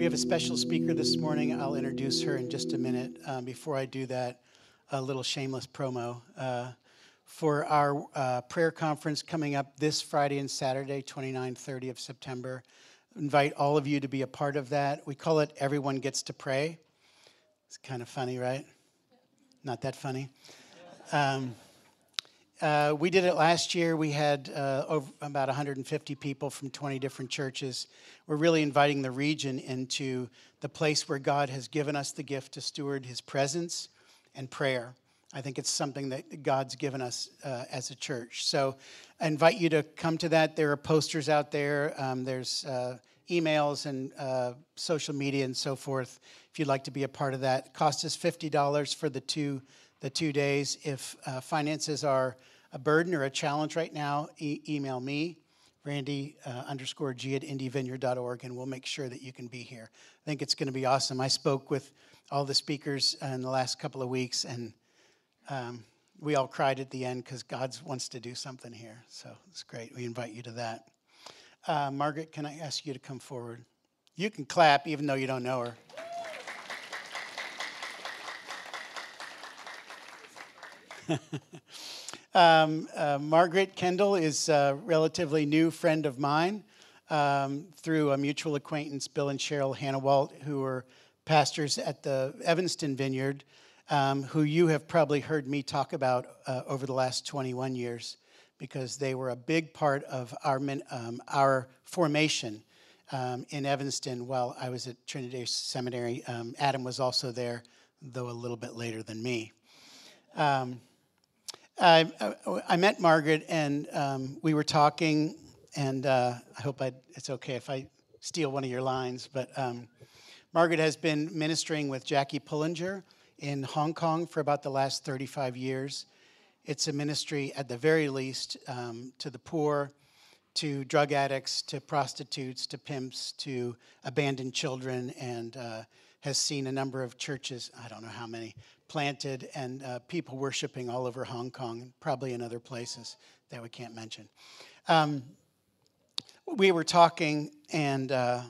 We have a special speaker this morning. I'll introduce her in just a minute. Um, before I do that, a little shameless promo. Uh, for our uh, prayer conference coming up this Friday and Saturday, 29, 30 of September. Invite all of you to be a part of that. We call it Everyone Gets to Pray. It's kind of funny, right? Not that funny. Um, uh, we did it last year. We had uh, over, about 150 people from 20 different churches. We're really inviting the region into the place where God has given us the gift to steward His presence and prayer. I think it's something that God's given us uh, as a church. So I invite you to come to that. There are posters out there, um, there's uh, emails and uh, social media and so forth if you'd like to be a part of that. It costs us $50 for the two, the two days. If uh, finances are a burden or a challenge right now, e- email me. Randy uh, underscore G at indyvineyard.org, and we'll make sure that you can be here. I think it's going to be awesome. I spoke with all the speakers in the last couple of weeks, and um, we all cried at the end because God wants to do something here. So it's great. We invite you to that. Uh, Margaret, can I ask you to come forward? You can clap even though you don't know her. um, uh, Margaret Kendall is a relatively new friend of mine um, through a mutual acquaintance, Bill and Cheryl Hannawalt, who were pastors at the Evanston Vineyard um, who you have probably heard me talk about uh, over the last 21 years because they were a big part of our, um, our formation um, in Evanston while I was at Trinity Seminary. Um, Adam was also there, though a little bit later than me. Um, I, I, met Margaret and um, we were talking, and uh, I hope I'd, it's okay if I steal one of your lines, but Margaret has been ministering with Jackie Pullinger in Hong Kong for about the last 35 years. It's a ministry, at the very least, um, to the poor, to drug addicts, to prostitutes, to pimps, to abandoned children, and uh, has seen a number of churches, I don't know how many, planted and uh, people worshiping all over Hong Kong, probably in other places that we can't mention. Um, we were talking, and uh,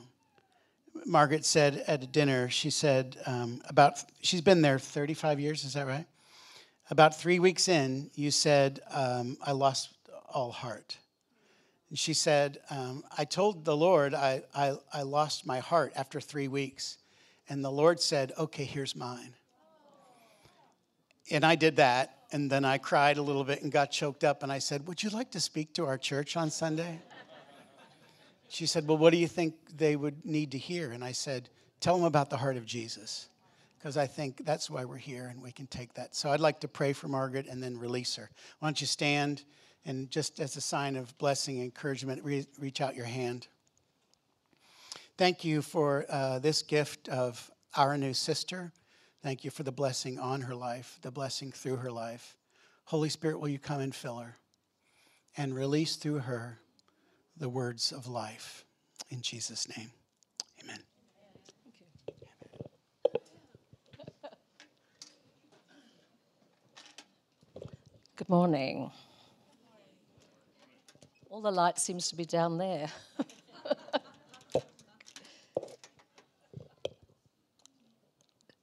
Margaret said at a dinner, she said, um, about, she's been there 35 years, is that right? About three weeks in, you said, um, I lost all heart. And she said, um, I told the Lord I, I, I lost my heart after three weeks. And the Lord said, Okay, here's mine. And I did that. And then I cried a little bit and got choked up. And I said, Would you like to speak to our church on Sunday? She said, Well, what do you think they would need to hear? And I said, Tell them about the heart of Jesus, because I think that's why we're here and we can take that. So I'd like to pray for Margaret and then release her. Why don't you stand and just as a sign of blessing and encouragement, re- reach out your hand. Thank you for uh, this gift of our new sister. Thank you for the blessing on her life, the blessing through her life. Holy Spirit, will you come and fill her and release through her the words of life. In Jesus' name, amen. Good morning. All the light seems to be down there.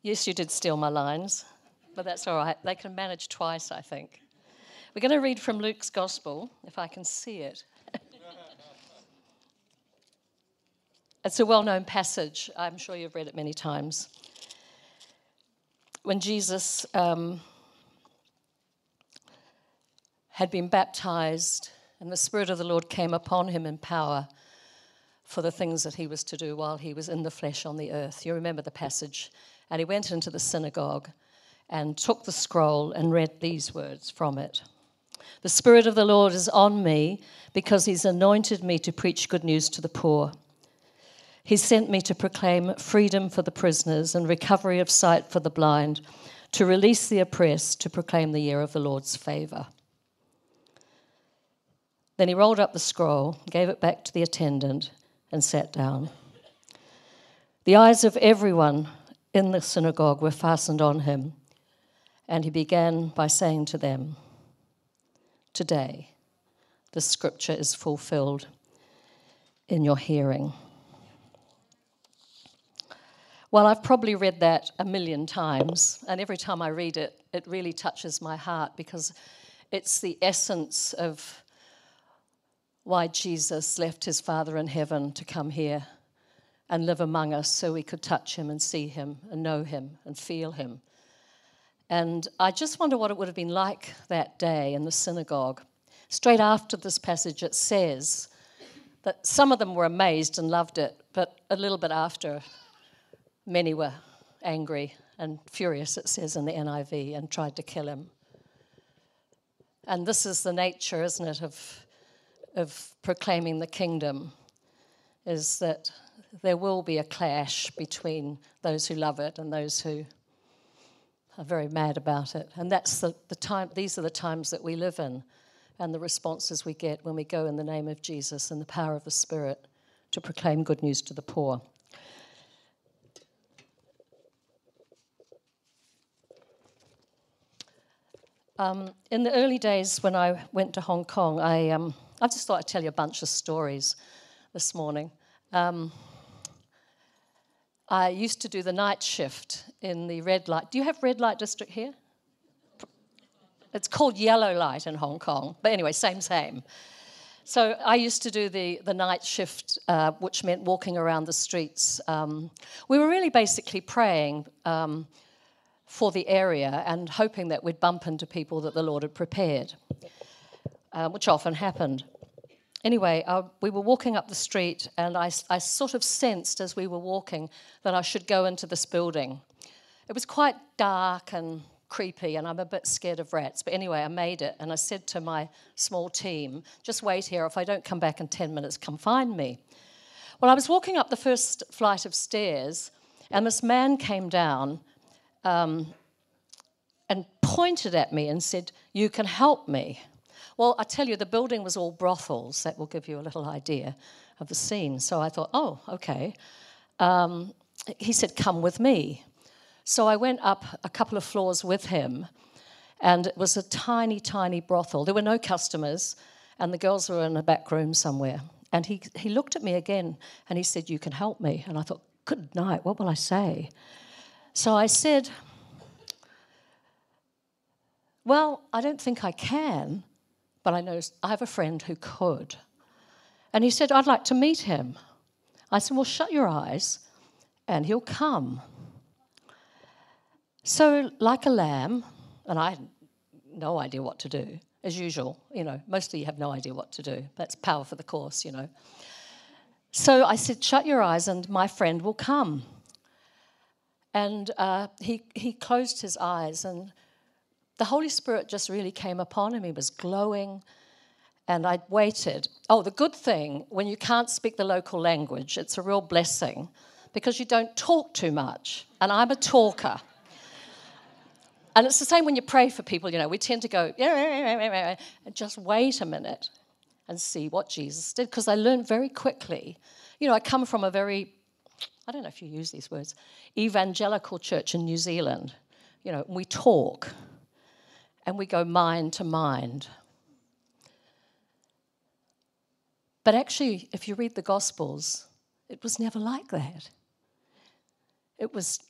yes, you did steal my lines, but that's all right. They can manage twice, I think. We're going to read from Luke's Gospel, if I can see it. It's a well known passage. I'm sure you've read it many times. When Jesus um, had been baptized and the Spirit of the Lord came upon him in power for the things that he was to do while he was in the flesh on the earth. You remember the passage. And he went into the synagogue and took the scroll and read these words from it. The Spirit of the Lord is on me because he's anointed me to preach good news to the poor. He sent me to proclaim freedom for the prisoners and recovery of sight for the blind, to release the oppressed, to proclaim the year of the Lord's favor. Then he rolled up the scroll, gave it back to the attendant, and sat down. The eyes of everyone in the synagogue were fastened on him, and he began by saying to them, Today, the scripture is fulfilled in your hearing. Well, I've probably read that a million times, and every time I read it, it really touches my heart because it's the essence of why Jesus left his Father in heaven to come here and live among us so we could touch him and see him and know him and feel him. And I just wonder what it would have been like that day in the synagogue. Straight after this passage, it says that some of them were amazed and loved it, but a little bit after, many were angry and furious, it says in the NIV, and tried to kill him. And this is the nature, isn't it, of, of proclaiming the kingdom, is that there will be a clash between those who love it and those who are very mad about it. And that's the, the time, these are the times that we live in and the responses we get when we go in the name of Jesus and the power of the Spirit to proclaim good news to the poor. Um, in the early days when I went to Hong Kong, I, um, I just thought I'd tell you a bunch of stories this morning. Um, I used to do the night shift in the red light. Do you have red light district here? It's called yellow light in Hong Kong. But anyway, same, same. So I used to do the, the night shift, uh, which meant walking around the streets. Um, we were really basically praying um, for the area and hoping that we'd bump into people that the Lord had prepared, uh, which often happened anyway, uh, we were walking up the street, and I, I sort of sensed as we were walking that I should go into this building. It was quite dark and creepy, and I'm a bit scared of rats. But anyway, I made it, and I said to my small team, just wait here. If I don't come back in 10 minutes, come find me. Well, I was walking up the first flight of stairs, and this man came down um, and pointed at me and said, You can help me. Well, I tell you, the building was all brothels. That will give you a little idea of the scene. So I thought, oh, okay. Um, he said, come with me. So I went up a couple of floors with him, and it was a tiny, tiny brothel. There were no customers, and the girls were in a back room somewhere. And he, he looked at me again and he said, You can help me. And I thought, Good night, what will I say? So I said, Well, I don't think I can but I know I have a friend who could. And he said, I'd like to meet him. I said, Well, shut your eyes and he'll come. So, like a lamb, and I had no idea what to do, as usual, you know, mostly you have no idea what to do. That's power for the course, you know. So I said, Shut your eyes and my friend will come. And uh, he, he closed his eyes and the Holy Spirit just really came upon him. He was glowing, and I waited. Oh, the good thing when you can't speak the local language, it's a real blessing because you don't talk too much. And I'm a talker. And it's the same when you pray for people, you know, we tend to go, and just wait a minute and see what Jesus did. Because I learned very quickly. You know, I come from a very, I don't know if you use these words, evangelical church in New Zealand. You know, we talk and we go mind to mind. But actually, if you read the Gospels, it was never like that. It was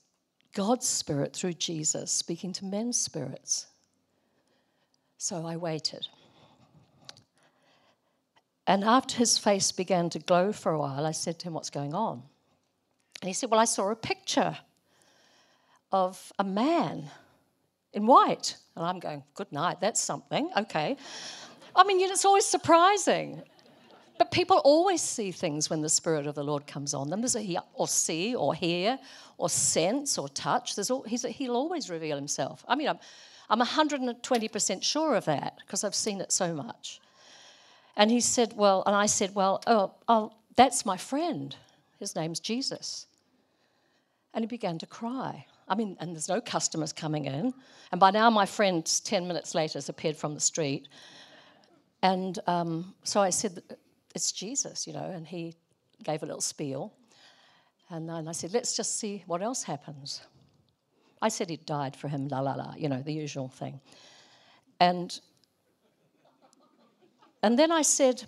God's Spirit through Jesus speaking to men's spirits. So I waited. And after his face began to glow for a while, I said to him, What's going on? And he said, Well, I saw a picture of a man in white. And I'm going, good night, that's something, okay. I mean, it's always surprising. But people always see things when the Spirit of the Lord comes on them. There's a, he, or see, or hear, or sense, or touch. There's all, he'll always reveal himself. I mean, I'm, I'm 120% sure of that because I've seen it so much. And he said, Well, and I said, Well, oh, oh, that's my friend. His name's Jesus. And he began to cry. I mean, and there's no customers coming in. And by now, my friend, 10 minutes later, has appeared from the street. And um, so I said, It's Jesus, you know, and he gave a little spiel. And then I said, Let's just see what else happens. I said he'd died for him, la la la, you know, the usual thing. And, and then I said,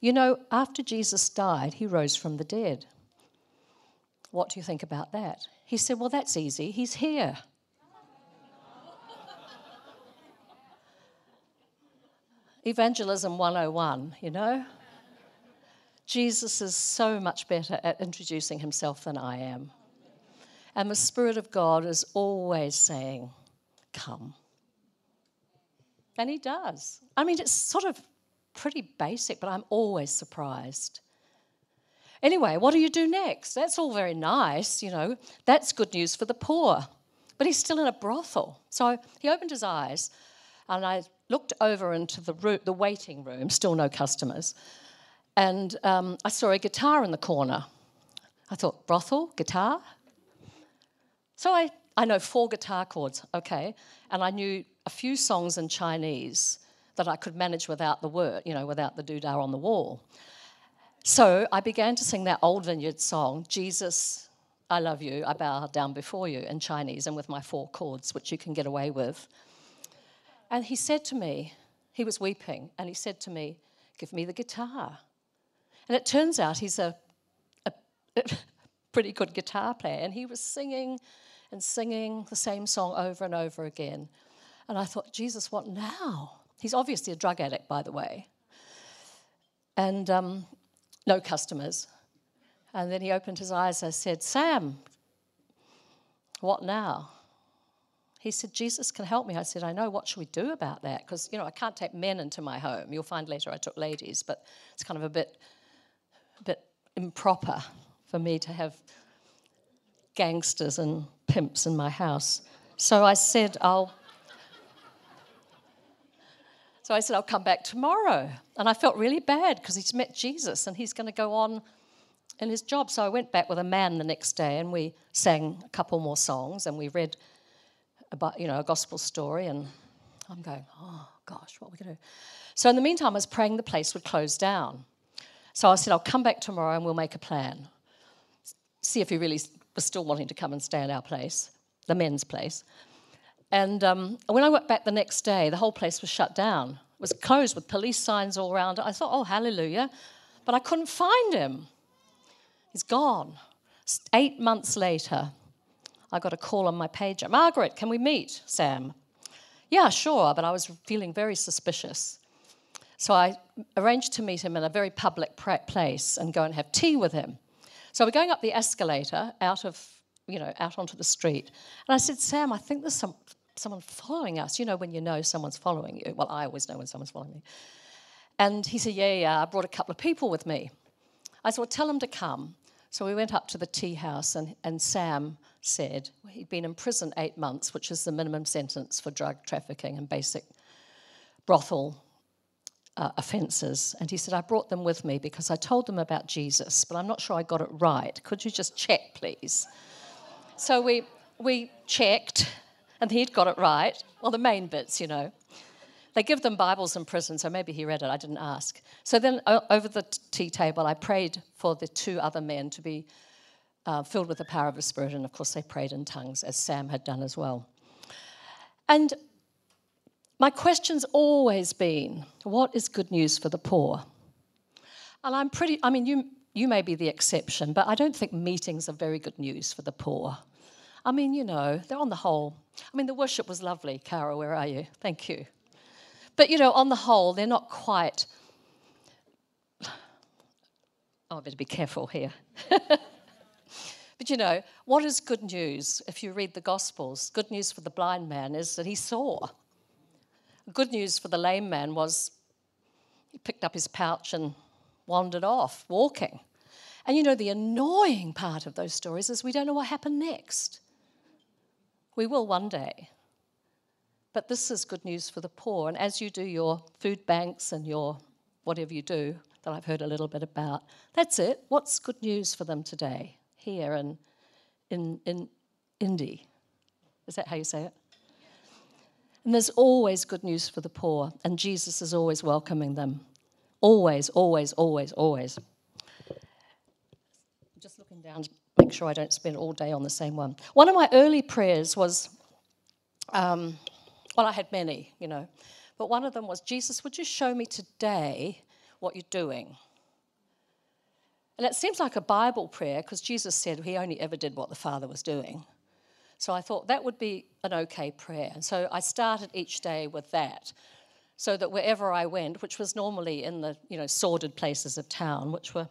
You know, after Jesus died, he rose from the dead. What do you think about that? He said, Well, that's easy. He's here. Evangelism 101, you know? Jesus is so much better at introducing himself than I am. And the Spirit of God is always saying, Come. And he does. I mean, it's sort of pretty basic, but I'm always surprised. Anyway, what do you do next? That's all very nice, you know. That's good news for the poor. But he's still in a brothel. So he opened his eyes, and I looked over into the, the waiting room, still no customers, and um, I saw a guitar in the corner. I thought, brothel, guitar? So I, I know four guitar chords, okay, and I knew a few songs in Chinese that I could manage without the word, you know, without the doodah on the wall. So I began to sing that old vineyard song, Jesus, I love you, I bow down before you, in Chinese and with my four chords, which you can get away with. And he said to me, he was weeping, and he said to me, Give me the guitar. And it turns out he's a, a, a pretty good guitar player, and he was singing and singing the same song over and over again. And I thought, Jesus, what now? He's obviously a drug addict, by the way. And um, no customers. And then he opened his eyes. I said, Sam, what now? He said, Jesus can help me. I said, I know. What should we do about that? Because, you know, I can't take men into my home. You'll find later I took ladies, but it's kind of a bit, a bit improper for me to have gangsters and pimps in my house. So I said, I'll. So I said, I'll come back tomorrow. And I felt really bad because he's met Jesus and he's going to go on in his job. So I went back with a man the next day and we sang a couple more songs and we read about, you know, a gospel story. And I'm going, oh gosh, what are we going to do? So in the meantime, I was praying the place would close down. So I said, I'll come back tomorrow and we'll make a plan. See if he really was still wanting to come and stay at our place, the men's place. And um, when I went back the next day, the whole place was shut down. It was closed with police signs all around. I thought, oh, hallelujah. But I couldn't find him. He's gone. Eight months later, I got a call on my pager Margaret, can we meet, Sam? Yeah, sure, but I was feeling very suspicious. So I arranged to meet him in a very public place and go and have tea with him. So we're going up the escalator out of, you know, out onto the street. And I said, Sam, I think there's some, someone following us. You know, when you know someone's following you. Well, I always know when someone's following me. And he said, Yeah, yeah, I brought a couple of people with me. I said, Well, tell them to come. So we went up to the tea house, and, and Sam said he'd been in prison eight months, which is the minimum sentence for drug trafficking and basic brothel uh, offences. And he said, I brought them with me because I told them about Jesus, but I'm not sure I got it right. Could you just check, please? So we, we checked, and he'd got it right. Well, the main bits, you know. They give them Bibles in prison, so maybe he read it. I didn't ask. So then, over the tea table, I prayed for the two other men to be uh, filled with the power of the Spirit, and of course, they prayed in tongues, as Sam had done as well. And my question's always been what is good news for the poor? And I'm pretty, I mean, you, you may be the exception, but I don't think meetings are very good news for the poor. I mean, you know, they're on the whole. I mean, the worship was lovely. Cara, where are you? Thank you. But, you know, on the whole, they're not quite. Oh, I better be careful here. but, you know, what is good news if you read the Gospels? Good news for the blind man is that he saw. Good news for the lame man was he picked up his pouch and wandered off, walking. And you know, the annoying part of those stories is we don't know what happened next. We will one day. But this is good news for the poor. And as you do your food banks and your whatever you do that I've heard a little bit about, that's it. What's good news for them today, here in, in, in Indy? Is that how you say it? And there's always good news for the poor, and Jesus is always welcoming them. Always, always, always, always. Just looking down make sure I don't spend all day on the same one. One of my early prayers was, um, well, I had many, you know, but one of them was, Jesus, would you show me today what you're doing? And it seems like a Bible prayer because Jesus said he only ever did what the Father was doing. So I thought that would be an okay prayer. And so I started each day with that so that wherever I went, which was normally in the you know sordid places of town, which were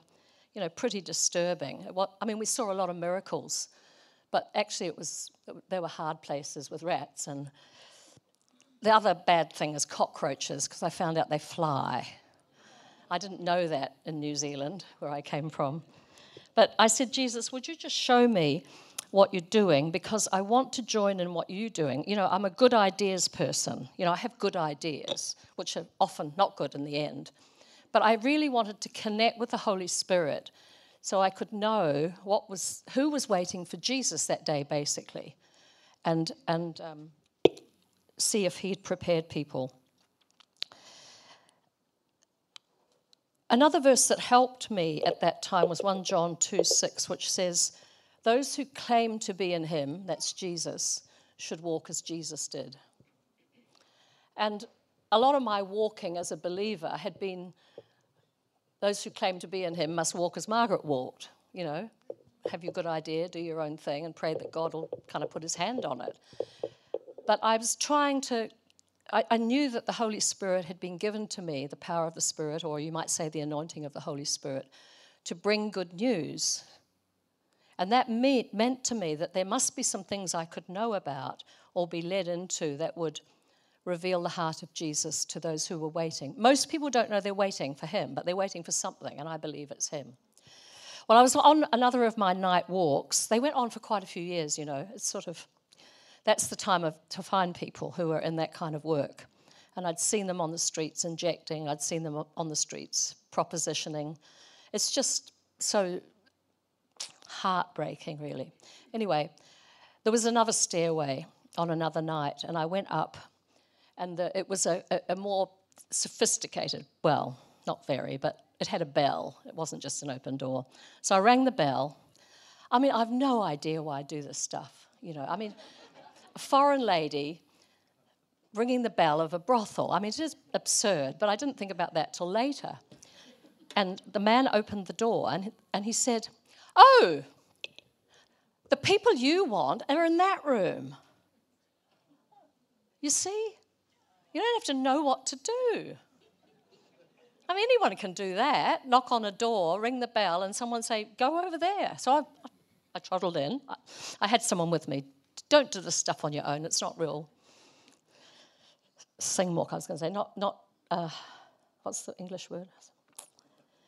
you know pretty disturbing. What, I mean, we saw a lot of miracles, but actually it was there were hard places with rats and the other bad thing is cockroaches because I found out they fly. I didn't know that in New Zealand, where I came from. But I said, Jesus, would you just show me what you're doing because I want to join in what you're doing. You know, I'm a good ideas person. You know, I have good ideas, which are often not good in the end. But I really wanted to connect with the Holy Spirit so I could know what was who was waiting for Jesus that day, basically, and and um, see if he'd prepared people. Another verse that helped me at that time was 1 John 2 6, which says, those who claim to be in him, that's Jesus, should walk as Jesus did. And a lot of my walking as a believer had been those who claim to be in him must walk as Margaret walked, you know, have your good idea, do your own thing, and pray that God will kind of put his hand on it. But I was trying to, I, I knew that the Holy Spirit had been given to me, the power of the Spirit, or you might say the anointing of the Holy Spirit, to bring good news and that meant to me that there must be some things I could know about or be led into that would reveal the heart of Jesus to those who were waiting. Most people don't know they're waiting for him, but they're waiting for something, and I believe it's him. Well, I was on another of my night walks. They went on for quite a few years, you know. It's sort of, that's the time of, to find people who are in that kind of work. And I'd seen them on the streets injecting, I'd seen them on the streets propositioning. It's just so heartbreaking, really. Anyway, there was another stairway on another night, and I went up, and the, it was a, a, a more sophisticated, well, not very, but it had a bell. It wasn't just an open door. So I rang the bell. I mean, I've no idea why I do this stuff. You know, I mean, a foreign lady ringing the bell of a brothel. I mean, it is absurd, but I didn't think about that till later. And the man opened the door and, and he said, Oh, the people you want are in that room. You see? You don't have to know what to do. I mean, anyone can do that. Knock on a door, ring the bell, and someone say, "Go over there." So I, I trottled in. I, I had someone with me. Don't do this stuff on your own. It's not real. Sing more. I was going to say, not not. Uh, what's the English word?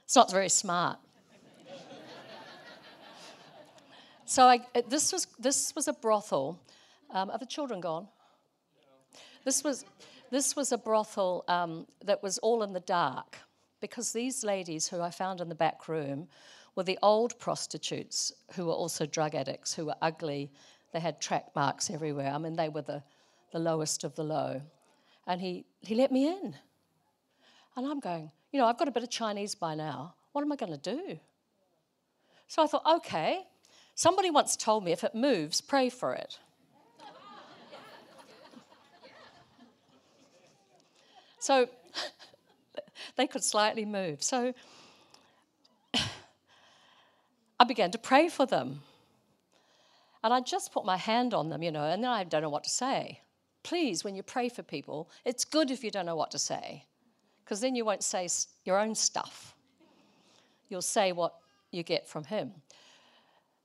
It's not very smart. So I, this, was, this was a brothel. Um, are the children gone? No. This was, this was a brothel um, that was all in the dark because these ladies who I found in the back room were the old prostitutes who were also drug addicts, who were ugly. They had track marks everywhere. I mean, they were the, the lowest of the low. And he, he let me in. And I'm going, you know, I've got a bit of Chinese by now. What am I going to do? So I thought, okay, Somebody once told me if it moves, pray for it. So they could slightly move. So I began to pray for them. And I just put my hand on them, you know, and then I don't know what to say. Please, when you pray for people, it's good if you don't know what to say, because then you won't say your own stuff. You'll say what you get from Him.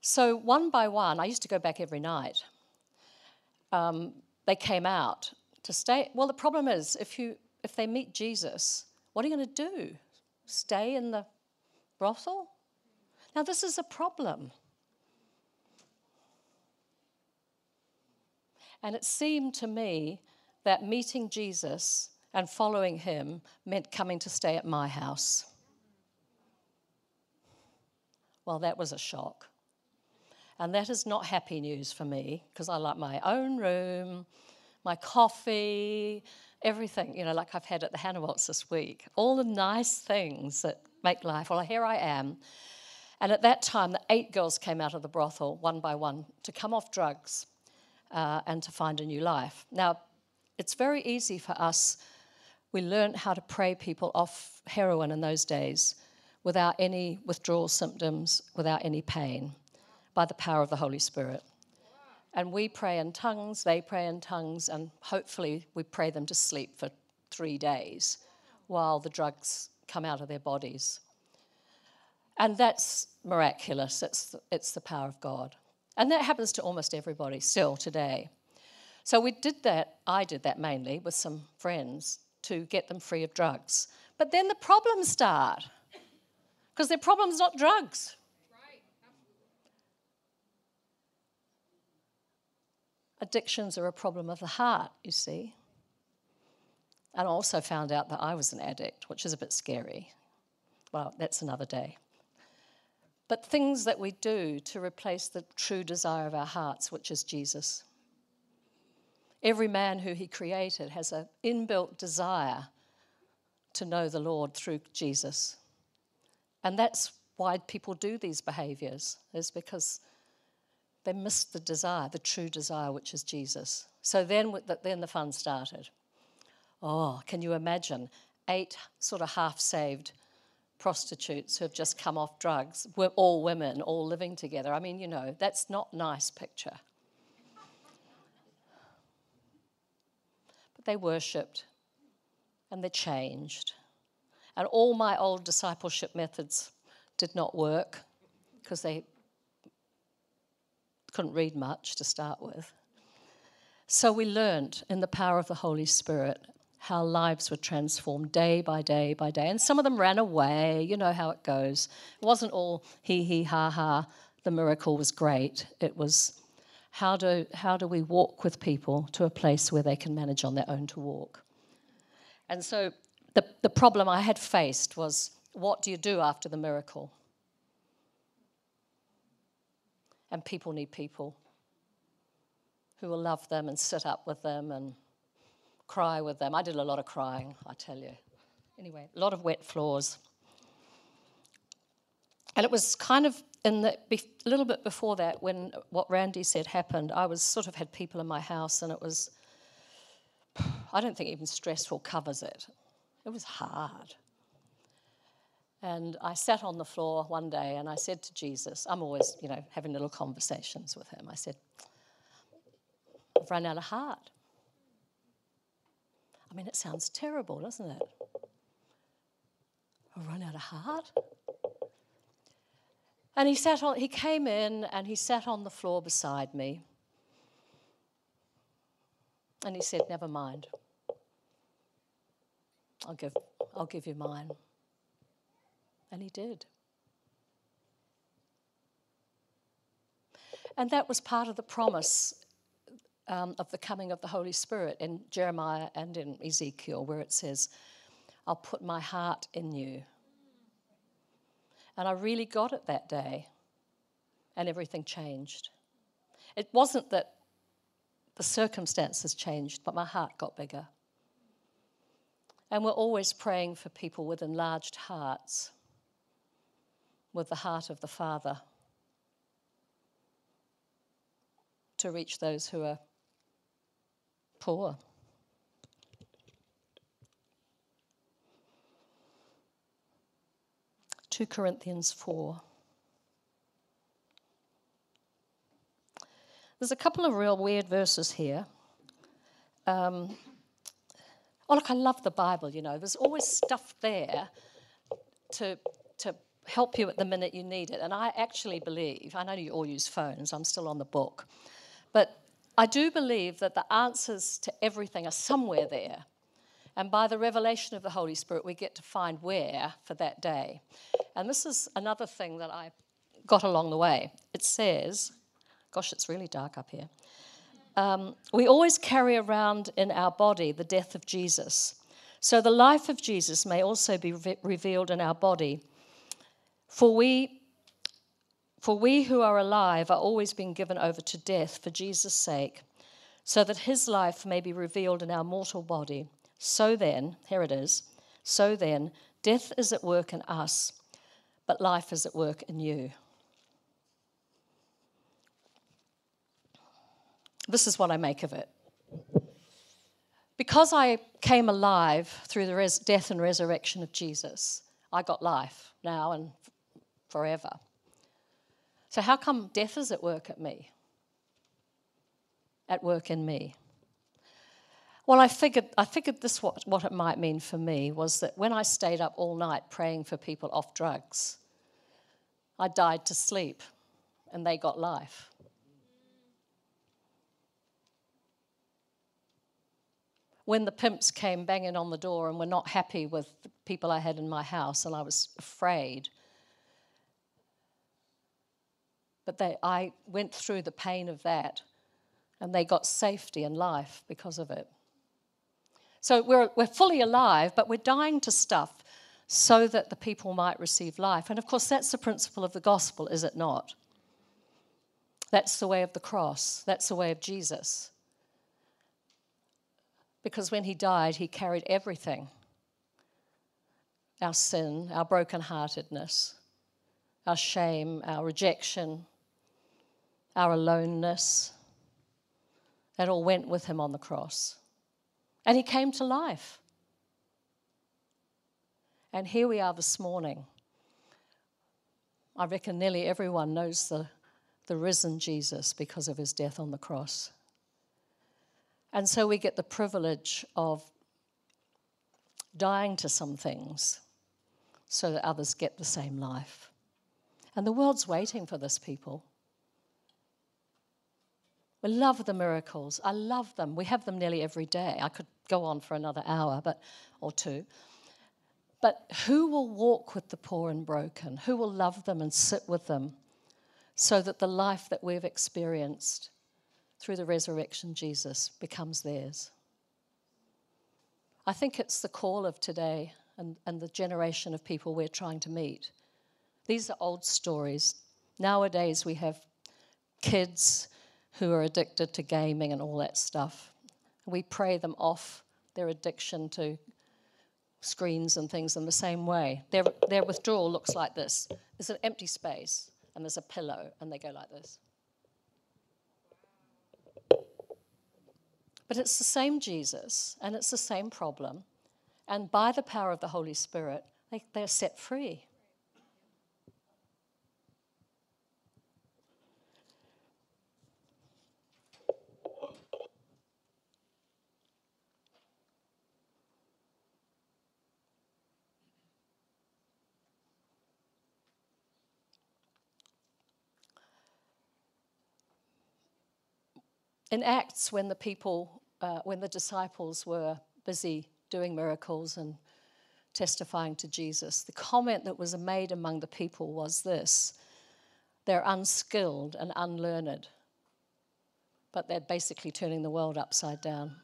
So one by one, I used to go back every night. Um, they came out to stay. Well, the problem is, if you if they meet Jesus, what are you going to do? Stay in the brothel? Now, this is a problem. And it seemed to me that meeting Jesus and following him meant coming to stay at my house. Well, that was a shock. And that is not happy news for me because I like my own room, my coffee, everything, you know, like I've had at the Hannawalts this week. All the nice things that make life. Well, here I am. And at that time, the eight girls came out of the brothel one by one to come off drugs uh, and to find a new life. Now, it's very easy for us. We learned how to pray people off heroin in those days without any withdrawal symptoms, without any pain, by the power of the Holy Spirit. And we pray in tongues, they pray in tongues, and hopefully we pray them to sleep for three days while the drugs come out of their bodies. And that's miraculous. It's it's the power of God. And that happens to almost everybody still today. So we did that, I did that mainly with some friends to get them free of drugs. But then the problems start because their problem's not drugs. Addictions are a problem of the heart, you see. And I also found out that I was an addict, which is a bit scary. Well, that's another day. But things that we do to replace the true desire of our hearts, which is Jesus. Every man who he created has an inbuilt desire to know the Lord through Jesus. And that's why people do these behaviors, is because they missed the desire, the true desire, which is Jesus. So then, then the fun started. Oh, can you imagine? Eight sort of half saved prostitutes who have just come off drugs, we're all women, all living together. I mean, you know, that's not nice picture. But they worshipped and they changed. And all my old discipleship methods did not work because they couldn't read much to start with. So we learned in the power of the Holy Spirit how lives were transformed day by day by day. And some of them ran away, you know how it goes. It wasn't all hee hee ha ha, the miracle was great. It was how do, how do we walk with people to a place where they can manage on their own to walk? And so the, the problem I had faced was what do you do after the miracle? And people need people who will love them and sit up with them and cry with them. I did a lot of crying, I tell you. Anyway, a lot of wet floors. And it was kind of in the, a little bit before that when what Randy said happened, I was sort of had people in my house and it was, I don't think even stressful covers it. It was hard. And I sat on the floor one day and I said to Jesus, I'm always, you know, having little conversations with him. I said, I've run out of heart. I mean, it sounds terrible, doesn't it? I've run out of heart. And he sat on, he came in and he sat on the floor beside me. And he said, Never mind. I'll give, I'll give you mine. And he did. And that was part of the promise um, of the coming of the Holy Spirit in Jeremiah and in Ezekiel, where it says, I'll put my heart in you. And I really got it that day, and everything changed. It wasn't that the circumstances changed, but my heart got bigger. And we're always praying for people with enlarged hearts, with the heart of the Father, to reach those who are poor. Two Corinthians four. There's a couple of real weird verses here. Um, oh, look, I love the Bible, you know. There's always stuff there to, to help you at the minute you need it. And I actually believe, I know you all use phones, I'm still on the book, but I do believe that the answers to everything are somewhere there. And by the revelation of the Holy Spirit, we get to find where for that day. And this is another thing that I got along the way. It says, gosh, it's really dark up here. Um, we always carry around in our body the death of Jesus. So the life of Jesus may also be re- revealed in our body. For we for we who are alive are always being given over to death for Jesus' sake, so that his life may be revealed in our mortal body. So then, here it is, so then, death is at work in us, but life is at work in you. This is what I make of it. Because I came alive through the res- death and resurrection of Jesus, I got life now and forever. So, how come death is at work at me? At work in me? Well, I figured, I figured this what, what it might mean for me was that when I stayed up all night praying for people off drugs, I died to sleep and they got life. When the pimps came banging on the door and were not happy with the people I had in my house, and I was afraid, but they, I went through the pain of that, and they got safety and life because of it. So we're, we're fully alive, but we're dying to stuff so that the people might receive life. And of course, that's the principle of the gospel, is it not? That's the way of the cross, that's the way of Jesus. Because when he died, he carried everything our sin, our brokenheartedness, our shame, our rejection, our aloneness. That all went with him on the cross. And he came to life. And here we are this morning. I reckon nearly everyone knows the, the risen Jesus because of his death on the cross. And so we get the privilege of dying to some things so that others get the same life. And the world's waiting for this, people. We love the miracles. I love them. We have them nearly every day. I could go on for another hour but, or two. But who will walk with the poor and broken? Who will love them and sit with them so that the life that we've experienced through the resurrection Jesus becomes theirs? I think it's the call of today and, and the generation of people we're trying to meet. These are old stories. Nowadays, we have kids who are addicted to gaming and all that stuff. We pray them off their addiction to screens and things in the same way. Their, their withdrawal looks like this there's an empty space, and there's a pillow, and they go like this. But it's the same Jesus, and it's the same problem. And by the power of the Holy Spirit, they, they're set free. In Acts, when the people, uh, when the disciples were busy doing miracles and testifying to Jesus, the comment that was made among the people was this they're unskilled and unlearned, but they're basically turning the world upside down.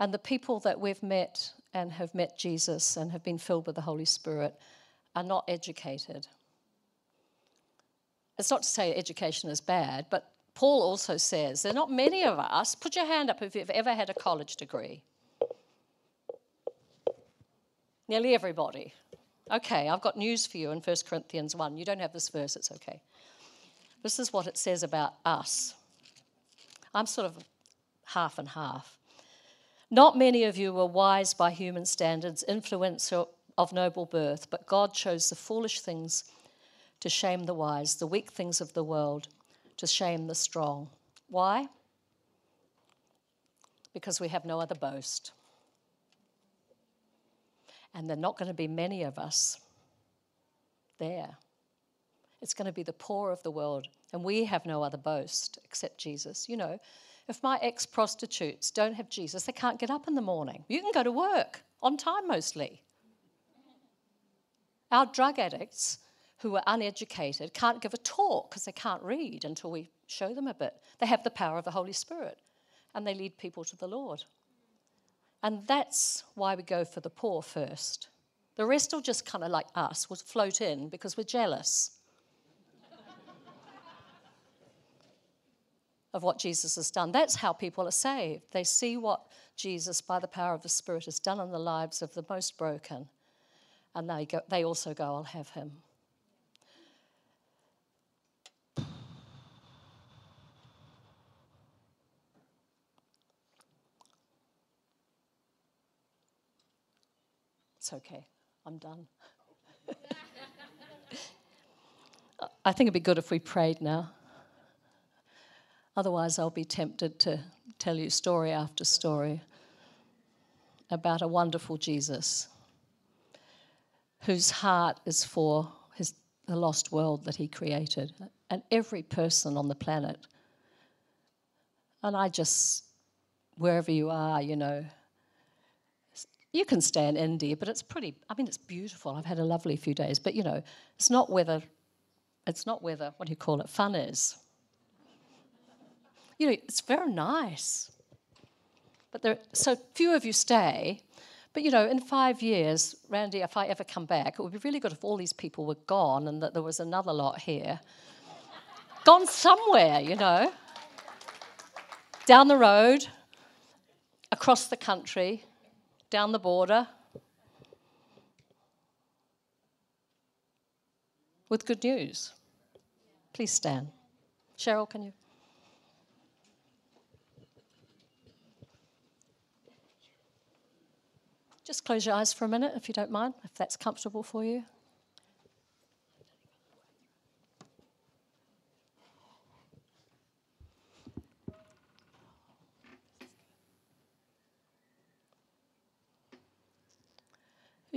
And the people that we've met and have met Jesus and have been filled with the Holy Spirit are not educated. It's not to say education is bad, but Paul also says there are not many of us. Put your hand up if you've ever had a college degree. Nearly everybody. Okay, I've got news for you in 1 Corinthians 1. You don't have this verse, it's okay. This is what it says about us. I'm sort of half and half. Not many of you were wise by human standards, influencer of noble birth, but God chose the foolish things to shame the wise, the weak things of the world to shame the strong. Why? Because we have no other boast. And there are not going to be many of us there. It's going to be the poor of the world, and we have no other boast except Jesus. You know, if my ex prostitutes don't have Jesus, they can't get up in the morning. You can go to work on time mostly. Our drug addicts who are uneducated can't give a talk because they can't read until we show them a bit. They have the power of the Holy Spirit and they lead people to the Lord. And that's why we go for the poor first. The rest will just kind of like us, will float in because we're jealous of what Jesus has done. That's how people are saved. They see what Jesus, by the power of the Spirit, has done in the lives of the most broken, and they, go, they also go, I'll have him. okay, I'm done. I think it'd be good if we prayed now. Otherwise, I'll be tempted to tell you story after story about a wonderful Jesus whose heart is for his, the lost world that he created and every person on the planet. And I just, wherever you are, you know, you can stay in India, but it's pretty, I mean, it's beautiful. I've had a lovely few days, but you know, it's not whether, it's not whether, what do you call it, fun is. You know, it's very nice. But there, so few of you stay. But you know, in five years, Randy, if I ever come back, it would be really good if all these people were gone and that there was another lot here. gone somewhere, you know. Down the road, across the country, down the border. With good news. Please stand. Cheryl, can you? Just close your eyes for a minute, if you don't mind, if that's comfortable for you.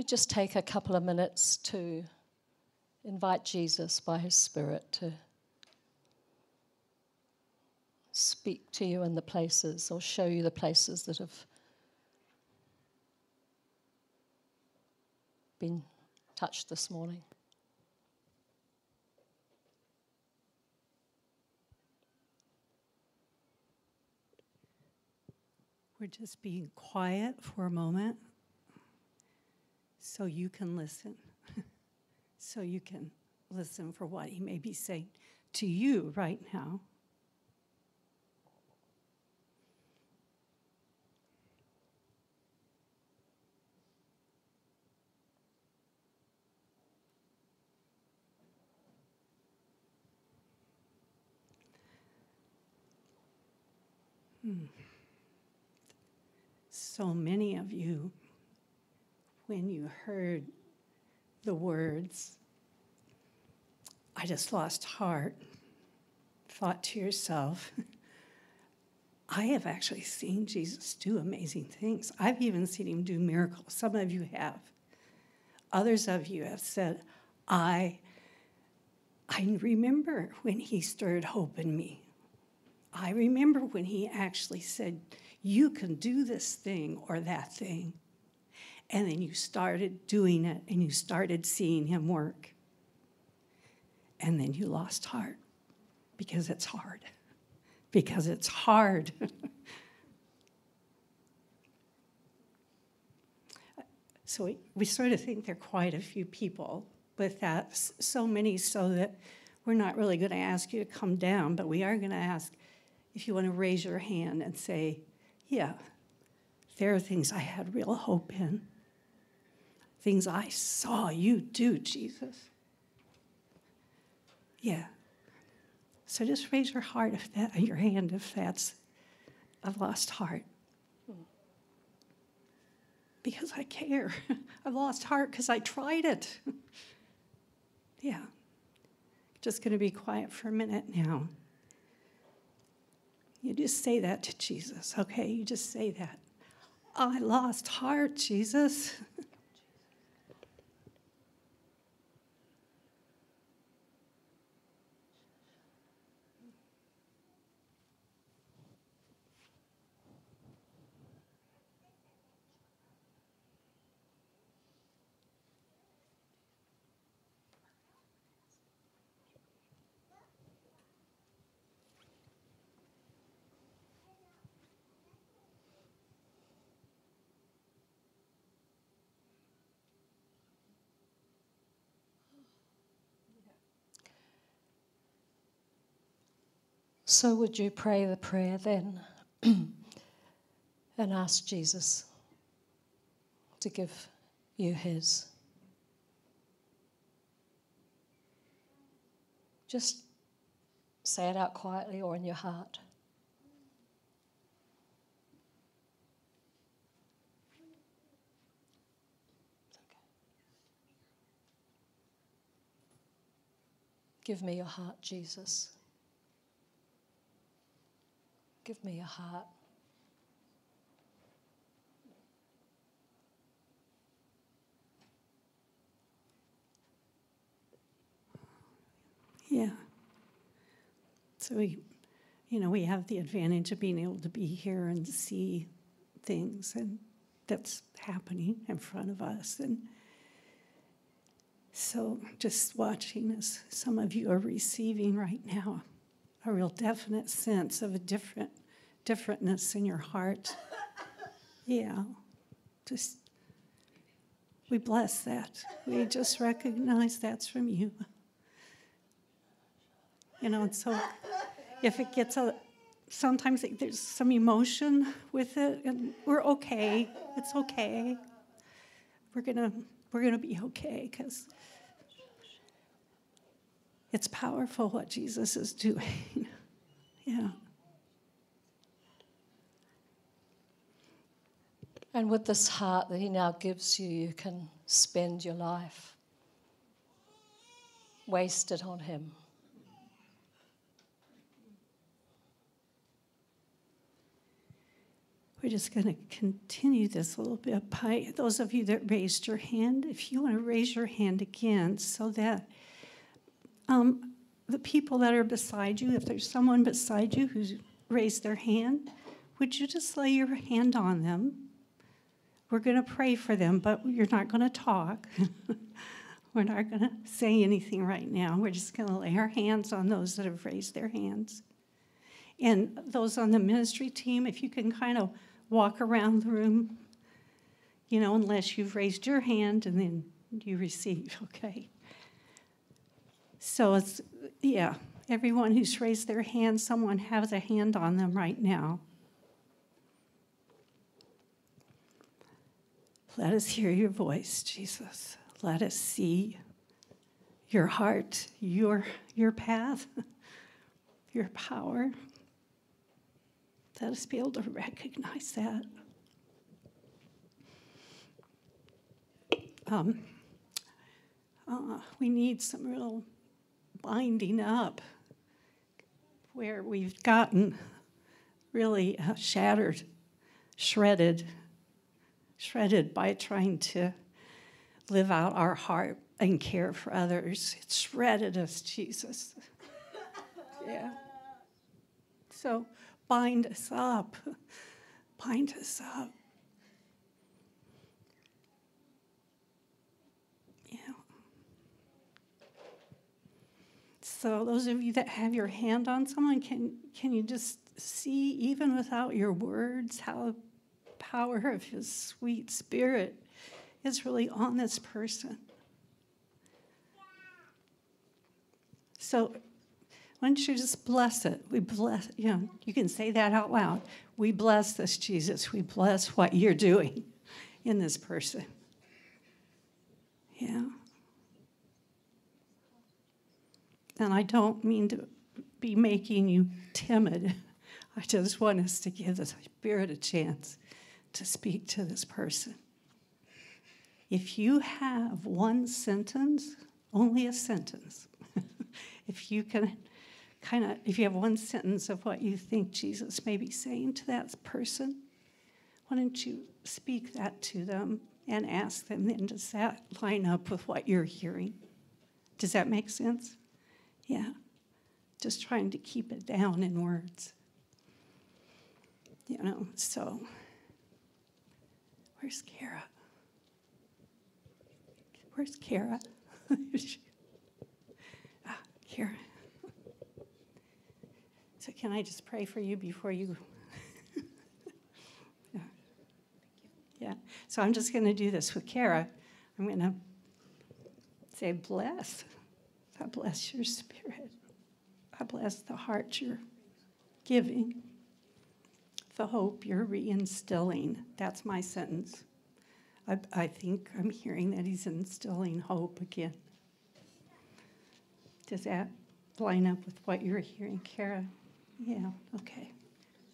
Just take a couple of minutes to invite Jesus by his Spirit to speak to you in the places or show you the places that have been touched this morning. We're just being quiet for a moment so you can listen. so you can listen for what he may be saying to you right now. Hmm. So many of you, when you heard the words, I just lost heart, thought to yourself, I have actually seen Jesus do amazing things. I've even seen him do miracles. Some of you have. Others of you have said, I, I remember when he stirred hope in me. I remember when he actually said, You can do this thing or that thing. And then you started doing it and you started seeing him work. And then you lost heart because it's hard. Because it's hard. so we, we sort of think there are quite a few people with that, so many so that we're not really going to ask you to come down, but we are going to ask if you want to raise your hand and say, Yeah, there are things I had real hope in, things I saw you do, Jesus. Yeah. So just raise your heart if that your hand if that's a lost heart. Because I care. I've lost heart because I tried it. yeah. Just going to be quiet for a minute now. You just say that to Jesus, okay? You just say that. I lost heart, Jesus. So, would you pray the prayer then and ask Jesus to give you his? Just say it out quietly or in your heart. Give me your heart, Jesus. Give me a heart. Yeah. So we, you know, we have the advantage of being able to be here and see things, and that's happening in front of us. And so just watching as some of you are receiving right now a real definite sense of a different differentness in your heart. Yeah. Just we bless that. We just recognize that's from you. You know, and so if it gets a, sometimes it, there's some emotion with it, and we're okay. It's okay. We're gonna we're gonna be okay because it's powerful what Jesus is doing. yeah. And with this heart that He now gives you, you can spend your life wasted on Him. We're just going to continue this a little bit by those of you that raised your hand. If you want to raise your hand again, so that um, the people that are beside you, if there's someone beside you who's raised their hand, would you just lay your hand on them? We're going to pray for them, but you're not going to talk. We're not going to say anything right now. We're just going to lay our hands on those that have raised their hands. And those on the ministry team, if you can kind of walk around the room, you know, unless you've raised your hand and then you receive, okay? So it's, yeah, everyone who's raised their hand, someone has a hand on them right now. Let us hear your voice, Jesus. Let us see your heart, your, your path, your power. Let us be able to recognize that. Um, uh, we need some real binding up where we've gotten really uh, shattered, shredded, shredded by trying to live out our heart and care for others. It shredded us, Jesus. yeah. So bind us up. Bind us up. So those of you that have your hand on someone, can can you just see, even without your words, how the power of his sweet spirit is really on this person? So why don't you just bless it? We bless, you know, you can say that out loud. We bless this, Jesus. We bless what you're doing in this person. Yeah. And I don't mean to be making you timid. I just want us to give the Spirit a chance to speak to this person. If you have one sentence, only a sentence, if you can kind of, if you have one sentence of what you think Jesus may be saying to that person, why don't you speak that to them and ask them, then does that line up with what you're hearing? Does that make sense? Yeah. Just trying to keep it down in words. You know, so where's Kara? Where's Kara? ah, Kara. So, can I just pray for you before you? yeah. yeah. So, I'm just going to do this with Kara. I'm going to say, bless. I bless your spirit. I bless the heart you're giving, the hope you're reinstilling. That's my sentence. I, I think I'm hearing that he's instilling hope again. Does that line up with what you're hearing, Kara? Yeah, okay.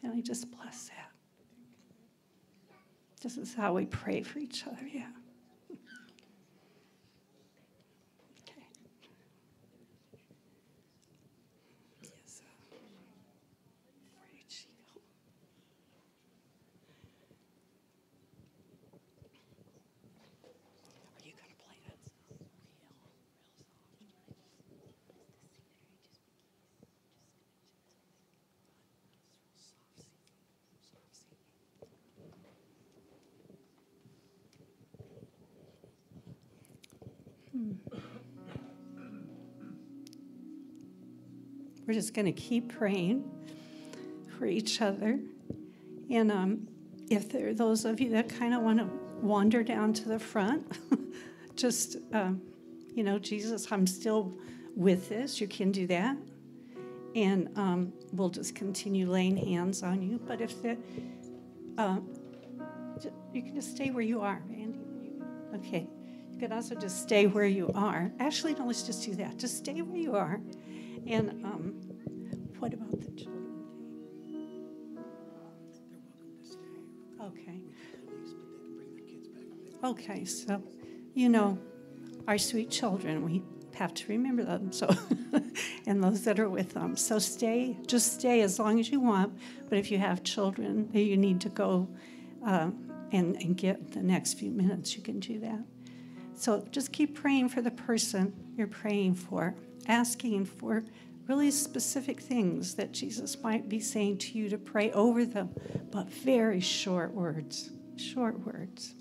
And I just bless that. This is how we pray for each other, yeah. Okay. We're just going to keep praying for each other. And um, if there are those of you that kind of want to wander down to the front, just, um, you know, Jesus, I'm still with this. You can do that. And um, we'll just continue laying hands on you. But if the, uh, you can just stay where you are, Andy. Okay. You can also just stay where you are. Actually, no, let's just do that. Just stay where you are. And um, what about the children? Okay. Okay, so, you know, our sweet children, we have to remember them. So, and those that are with them. So stay, just stay as long as you want. But if you have children that you need to go uh, and, and get the next few minutes, you can do that. So just keep praying for the person you're praying for, asking for really specific things that Jesus might be saying to you to pray over them, but very short words, short words.